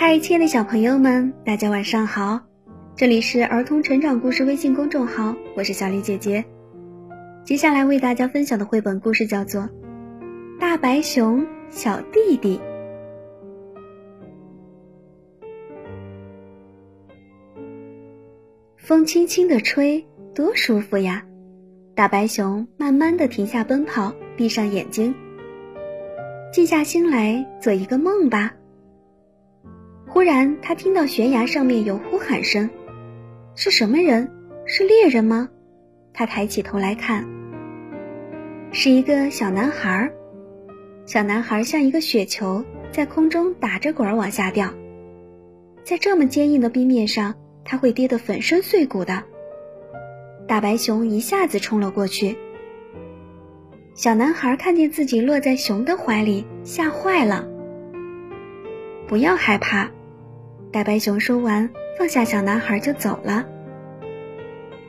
嗨，亲爱的小朋友们，大家晚上好！这里是儿童成长故事微信公众号，我是小丽姐姐。接下来为大家分享的绘本故事叫做《大白熊小弟弟》。风轻轻的吹，多舒服呀！大白熊慢慢的停下奔跑，闭上眼睛，静下心来做一个梦吧。忽然，他听到悬崖上面有呼喊声，是什么人？是猎人吗？他抬起头来看，是一个小男孩。小男孩像一个雪球，在空中打着滚往下掉，在这么坚硬的冰面上，他会跌得粉身碎骨的。大白熊一下子冲了过去。小男孩看见自己落在熊的怀里，吓坏了。不要害怕。大白熊说完，放下小男孩就走了。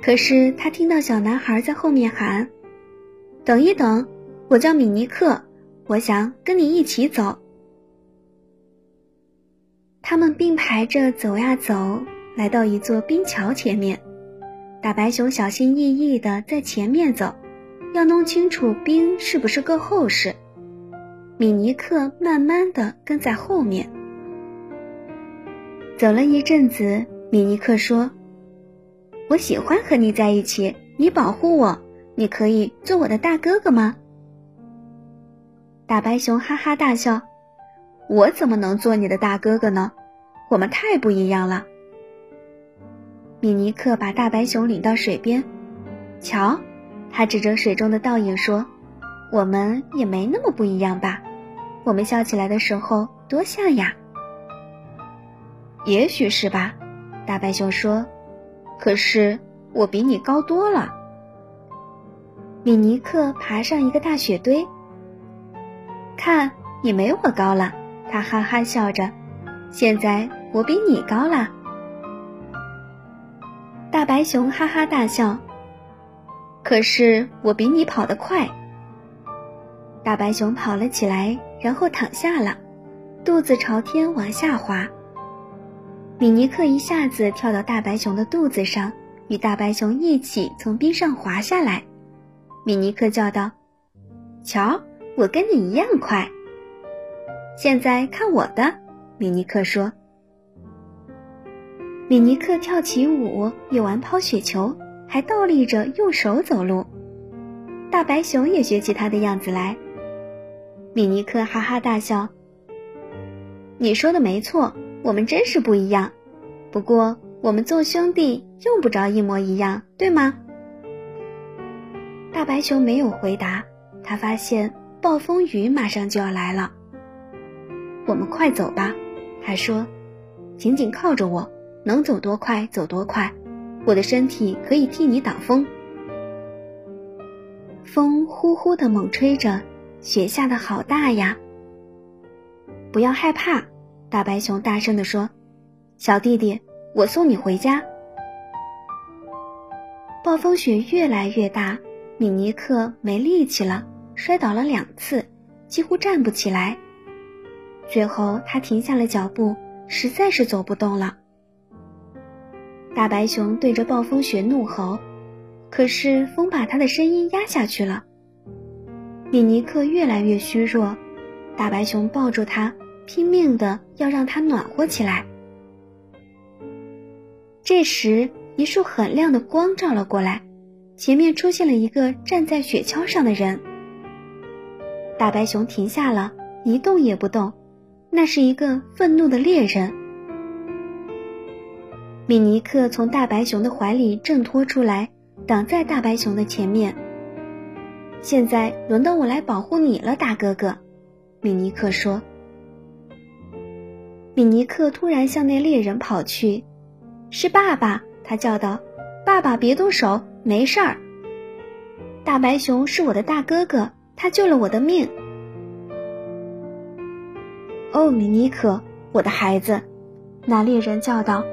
可是他听到小男孩在后面喊：“等一等，我叫米尼克，我想跟你一起走。”他们并排着走呀走，来到一座冰桥前面。大白熊小心翼翼地在前面走，要弄清楚冰是不是够厚实。米尼克慢慢地跟在后面。走了一阵子，米尼克说：“我喜欢和你在一起，你保护我，你可以做我的大哥哥吗？”大白熊哈哈大笑：“我怎么能做你的大哥哥呢？我们太不一样了。”米尼克把大白熊领到水边，瞧，他指着水中的倒影说：“我们也没那么不一样吧？我们笑起来的时候多像呀！”也许是吧，大白熊说：“可是我比你高多了。”米尼克爬上一个大雪堆，看你没我高了，他哈哈笑着。现在我比你高了。大白熊哈哈大笑，可是我比你跑得快。大白熊跑了起来，然后躺下了，肚子朝天往下滑。米尼克一下子跳到大白熊的肚子上，与大白熊一起从冰上滑下来。米尼克叫道：“瞧，我跟你一样快。”现在看我的，米尼克说。米尼克跳起舞，又玩抛雪球，还倒立着用手走路。大白熊也学起他的样子来。米尼克哈哈大笑：“你说的没错。”我们真是不一样，不过我们做兄弟用不着一模一样，对吗？大白熊没有回答，他发现暴风雨马上就要来了。我们快走吧，他说，紧紧靠着我，能走多快走多快，我的身体可以替你挡风。风呼呼的猛吹着，雪下的好大呀！不要害怕。大白熊大声地说：“小弟弟，我送你回家。”暴风雪越来越大，米尼克没力气了，摔倒了两次，几乎站不起来。最后，他停下了脚步，实在是走不动了。大白熊对着暴风雪怒吼，可是风把他的声音压下去了。米尼克越来越虚弱，大白熊抱住他。拼命的要让它暖和起来。这时，一束很亮的光照了过来，前面出现了一个站在雪橇上的人。大白熊停下了，一动也不动。那是一个愤怒的猎人。米尼克从大白熊的怀里挣脱出来，挡在大白熊的前面。现在轮到我来保护你了，大哥哥，米尼克说。米尼克突然向那猎人跑去，“是爸爸！”他叫道，“爸爸，别动手，没事儿。大白熊是我的大哥哥，他救了我的命。”哦，米尼克，我的孩子，那猎人叫道，“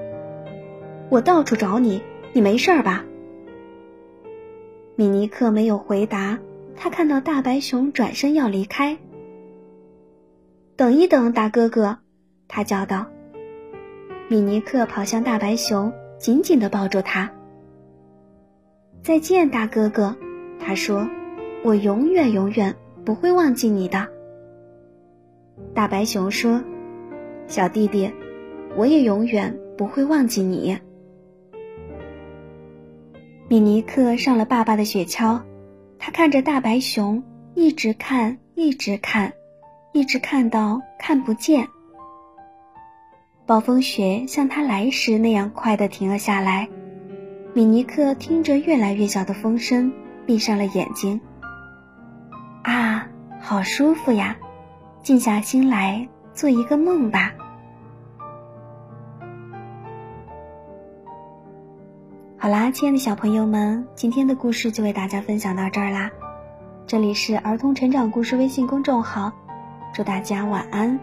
我到处找你，你没事儿吧？”米尼克没有回答，他看到大白熊转身要离开，“等一等，大哥哥。”他叫道：“米尼克跑向大白熊，紧紧地抱住他。再见，大哥哥，他说：“我永远永远不会忘记你的。”大白熊说：“小弟弟，我也永远不会忘记你。”米尼克上了爸爸的雪橇，他看着大白熊，一直看，一直看，一直看到看不见。暴风雪像他来时那样快的停了下来。米尼克听着越来越小的风声，闭上了眼睛。啊，好舒服呀！静下心来做一个梦吧。好啦，亲爱的小朋友们，今天的故事就为大家分享到这儿啦。这里是儿童成长故事微信公众号，祝大家晚安。